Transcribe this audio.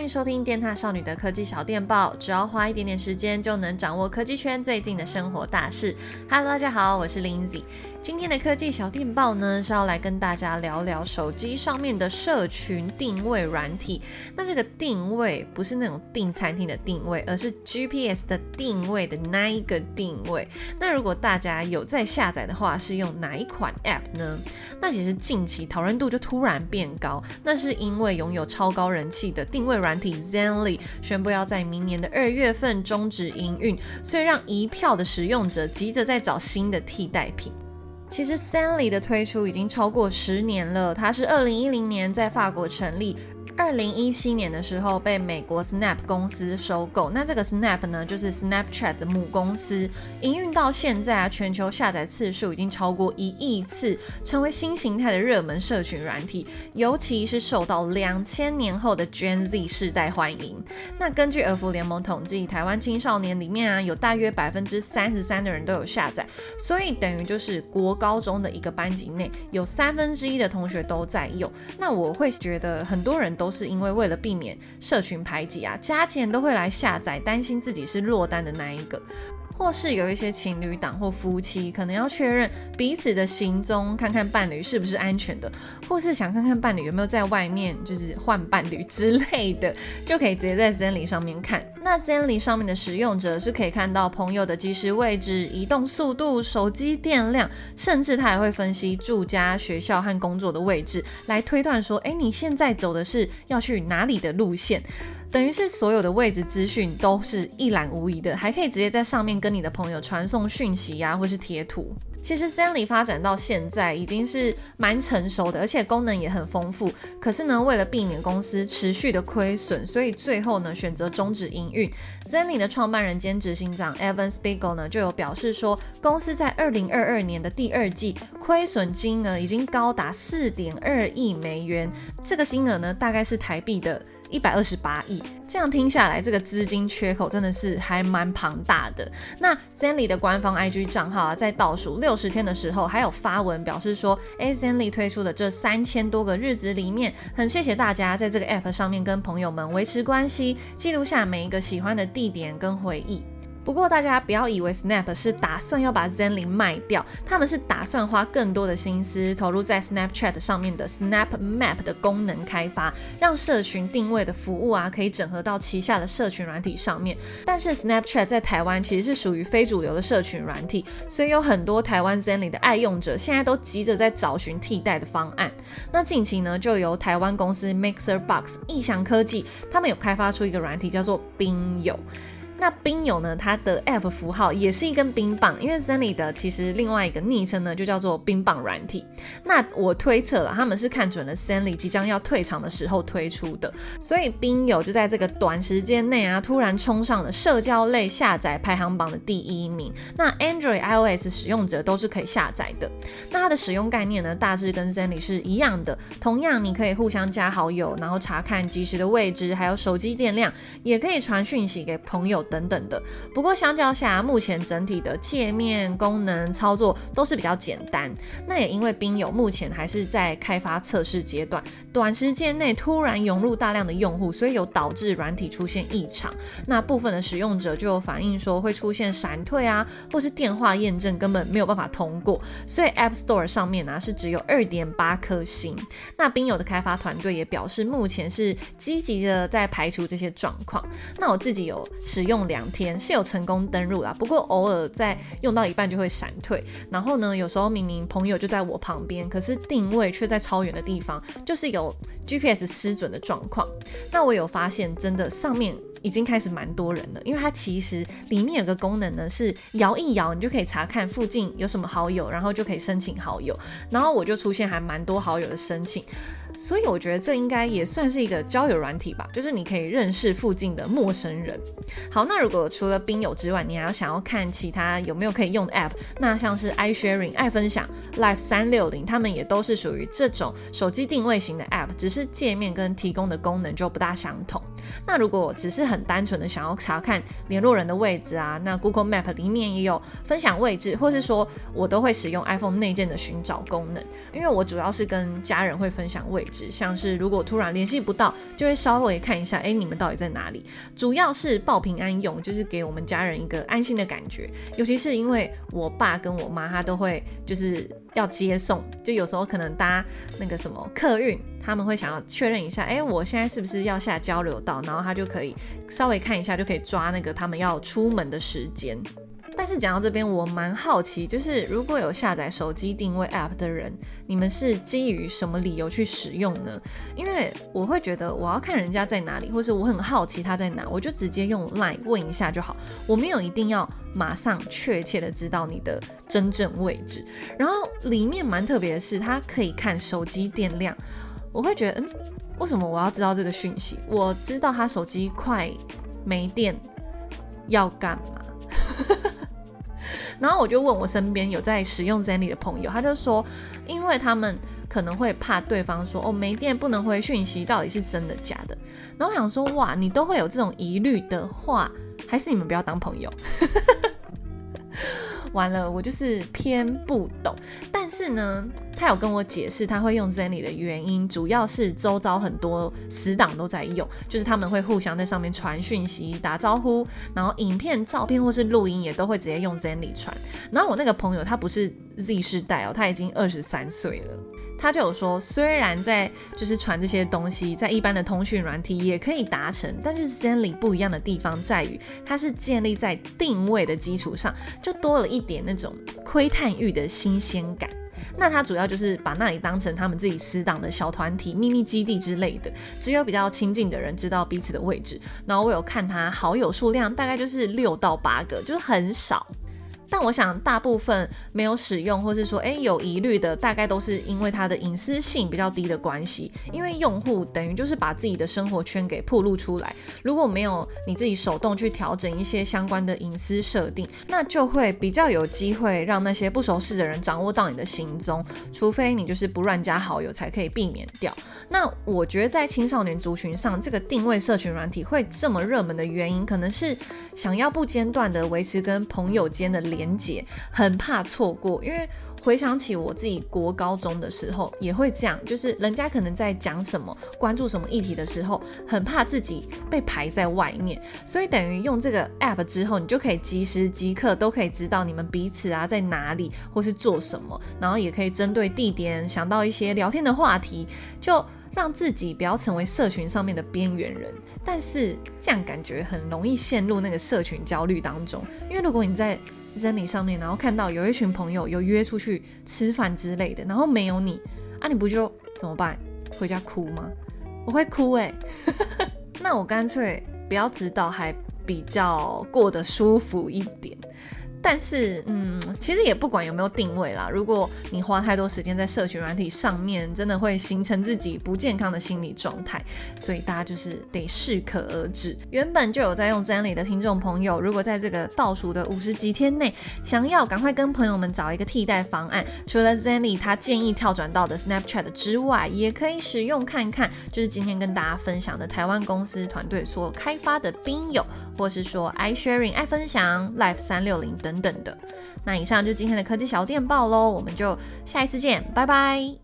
欢迎收听电踏少女的科技小电报，只要花一点点时间就能掌握科技圈最近的生活大事。Hello，大家好，我是 Lindsay。今天的科技小电报呢，是要来跟大家聊聊手机上面的社群定位软体。那这个定位不是那种订餐厅的定位，而是 GPS 的定位的那一个定位。那如果大家有在下载的话，是用哪一款 App 呢？那其实近期讨论度就突然变高，那是因为拥有超高人气的定位软体 Zenly 宣布要在明年的二月份终止营运，所以让一票的使用者急着在找新的替代品。其实，Sanli 的推出已经超过十年了，它是二零一零年在法国成立。二零一七年的时候被美国 Snap 公司收购，那这个 Snap 呢，就是 Snapchat 的母公司，营运到现在啊，全球下载次数已经超过一亿次，成为新形态的热门社群软体，尤其是受到两千年后的 Gen Z 世代欢迎。那根据儿福联盟统计，台湾青少年里面啊，有大约百分之三十三的人都有下载，所以等于就是国高中的一个班级内有三分之一的同学都在用。那我会觉得很多人都。是因为为了避免社群排挤啊，加钱都会来下载，担心自己是落单的那一个。或是有一些情侣档或夫妻，可能要确认彼此的行踪，看看伴侣是不是安全的，或是想看看伴侣有没有在外面就是换伴侣之类的，就可以直接在 Zenly 上面看。那 Zenly 上面的使用者是可以看到朋友的即时位置、移动速度、手机电量，甚至他还会分析住家、学校和工作的位置，来推断说，哎，你现在走的是要去哪里的路线。等于是所有的位置资讯都是一览无遗的，还可以直接在上面跟你的朋友传送讯息呀、或是贴图。其实 Sandy 发展到现在已经是蛮成熟的，而且功能也很丰富。可是呢，为了避免公司持续的亏损，所以最后呢选择终止营运。Sandy 的创办人兼执行长 Evan Spiegel 呢就有表示说，公司在二零二二年的第二季亏损金额已经高达四点二亿美元，这个金额呢大概是台币的。一百二十八亿，这样听下来，这个资金缺口真的是还蛮庞大的。那 Zenly 的官方 IG 账号啊，在倒数六十天的时候，还有发文表示说，哎，Zenly 推出的这三千多个日子里面，很谢谢大家在这个 App 上面跟朋友们维持关系，记录下每一个喜欢的地点跟回忆。不过大家不要以为 Snap 是打算要把 Zenly 卖掉，他们是打算花更多的心思投入在 Snapchat 上面的 Snap Map 的功能开发，让社群定位的服务啊可以整合到旗下的社群软体上面。但是 Snapchat 在台湾其实是属于非主流的社群软体，所以有很多台湾 Zenly 的爱用者现在都急着在找寻替代的方案。那近期呢，就由台湾公司 MixerBox 异翔科技，他们有开发出一个软体叫做冰友。那冰友呢？它的 App 符号也是一根冰棒，因为 Zenly 的其实另外一个昵称呢就叫做冰棒软体。那我推测了，他们是看准了 Zenly 即将要退场的时候推出的，所以冰友就在这个短时间内啊，突然冲上了社交类下载排行榜的第一名。那 Android、iOS 使用者都是可以下载的。那它的使用概念呢，大致跟 Zenly 是一样的，同样你可以互相加好友，然后查看即时的位置，还有手机电量，也可以传讯息给朋友。等等的，不过相较下，目前整体的界面、功能、操作都是比较简单。那也因为冰友目前还是在开发测试阶段，短时间内突然涌入大量的用户，所以有导致软体出现异常。那部分的使用者就有反映说会出现闪退啊，或是电话验证根本没有办法通过，所以 App Store 上面呢、是只有二点八颗星。那冰友的开发团队也表示，目前是积极的在排除这些状况。那我自己有使用用。两天是有成功登入啦，不过偶尔在用到一半就会闪退。然后呢，有时候明明朋友就在我旁边，可是定位却在超远的地方，就是有 GPS 失准的状况。那我有发现，真的上面已经开始蛮多人了，因为它其实里面有个功能呢，是摇一摇，你就可以查看附近有什么好友，然后就可以申请好友。然后我就出现还蛮多好友的申请。所以我觉得这应该也算是一个交友软体吧，就是你可以认识附近的陌生人。好，那如果除了冰友之外，你还要想要看其他有没有可以用的 App，那像是 iSharing 爱分享、Life 三六零，他们也都是属于这种手机定位型的 App，只是界面跟提供的功能就不大相同。那如果只是很单纯的想要查看联络人的位置啊，那 Google Map 里面也有分享位置，或是说我都会使用 iPhone 内建的寻找功能，因为我主要是跟家人会分享位置，像是如果突然联系不到，就会稍微看一下，哎，你们到底在哪里？主要是报平安用，就是给我们家人一个安心的感觉，尤其是因为我爸跟我妈他都会就是要接送，就有时候可能搭那个什么客运。他们会想要确认一下，哎，我现在是不是要下交流道？然后他就可以稍微看一下，就可以抓那个他们要出门的时间。但是讲到这边，我蛮好奇，就是如果有下载手机定位 App 的人，你们是基于什么理由去使用呢？因为我会觉得我要看人家在哪里，或是我很好奇他在哪，我就直接用 Line 问一下就好，我没有一定要马上确切的知道你的真正位置。然后里面蛮特别的是，它可以看手机电量。我会觉得，嗯，为什么我要知道这个讯息？我知道他手机快没电要干嘛？然后我就问我身边有在使用 Zenly 的朋友，他就说，因为他们可能会怕对方说哦没电不能回讯息，到底是真的假的？然后我想说，哇，你都会有这种疑虑的话，还是你们不要当朋友？完了，我就是偏不懂。但是呢，他有跟我解释他会用 Zenly 的原因，主要是周遭很多死党都在用，就是他们会互相在上面传讯息、打招呼，然后影片、照片或是录音也都会直接用 Zenly 传。然后我那个朋友他不是 Z 世代哦，他已经二十三岁了。他就有说，虽然在就是传这些东西，在一般的通讯软体也可以达成，但是 Zenly 不一样的地方在于，它是建立在定位的基础上，就多了一点那种窥探欲的新鲜感。那它主要就是把那里当成他们自己私党的小团体、秘密基地之类的，只有比较亲近的人知道彼此的位置。然后我有看他好友数量，大概就是六到八个，就是很少。但我想，大部分没有使用或是说，诶有疑虑的，大概都是因为它的隐私性比较低的关系。因为用户等于就是把自己的生活圈给暴露出来，如果没有你自己手动去调整一些相关的隐私设定，那就会比较有机会让那些不熟悉的人掌握到你的行踪。除非你就是不乱加好友，才可以避免掉。那我觉得在青少年族群上，这个定位社群软体会这么热门的原因，可能是想要不间断的维持跟朋友间的联。连结很怕错过，因为回想起我自己国高中的时候也会这样，就是人家可能在讲什么、关注什么议题的时候，很怕自己被排在外面，所以等于用这个 app 之后，你就可以即时即刻都可以知道你们彼此啊在哪里或是做什么，然后也可以针对地点想到一些聊天的话题，就让自己不要成为社群上面的边缘人。但是这样感觉很容易陷入那个社群焦虑当中，因为如果你在在你上面，然后看到有一群朋友有约出去吃饭之类的，然后没有你啊，你不就怎么办？回家哭吗？我会哭哎、那我干脆不要知道，还比较过得舒服一点。但是，嗯，其实也不管有没有定位啦。如果你花太多时间在社群软体上面，真的会形成自己不健康的心理状态。所以大家就是得适可而止。原本就有在用 Zenly 的听众朋友，如果在这个倒数的五十几天内，想要赶快跟朋友们找一个替代方案，除了 Zenly 他建议跳转到的 Snapchat 之外，也可以使用看看。就是今天跟大家分享的台湾公司团队所开发的冰友，或是说 iSharing 爱分享 Life 三六零等等等的，那以上就是今天的科技小电报喽，我们就下一次见，拜拜。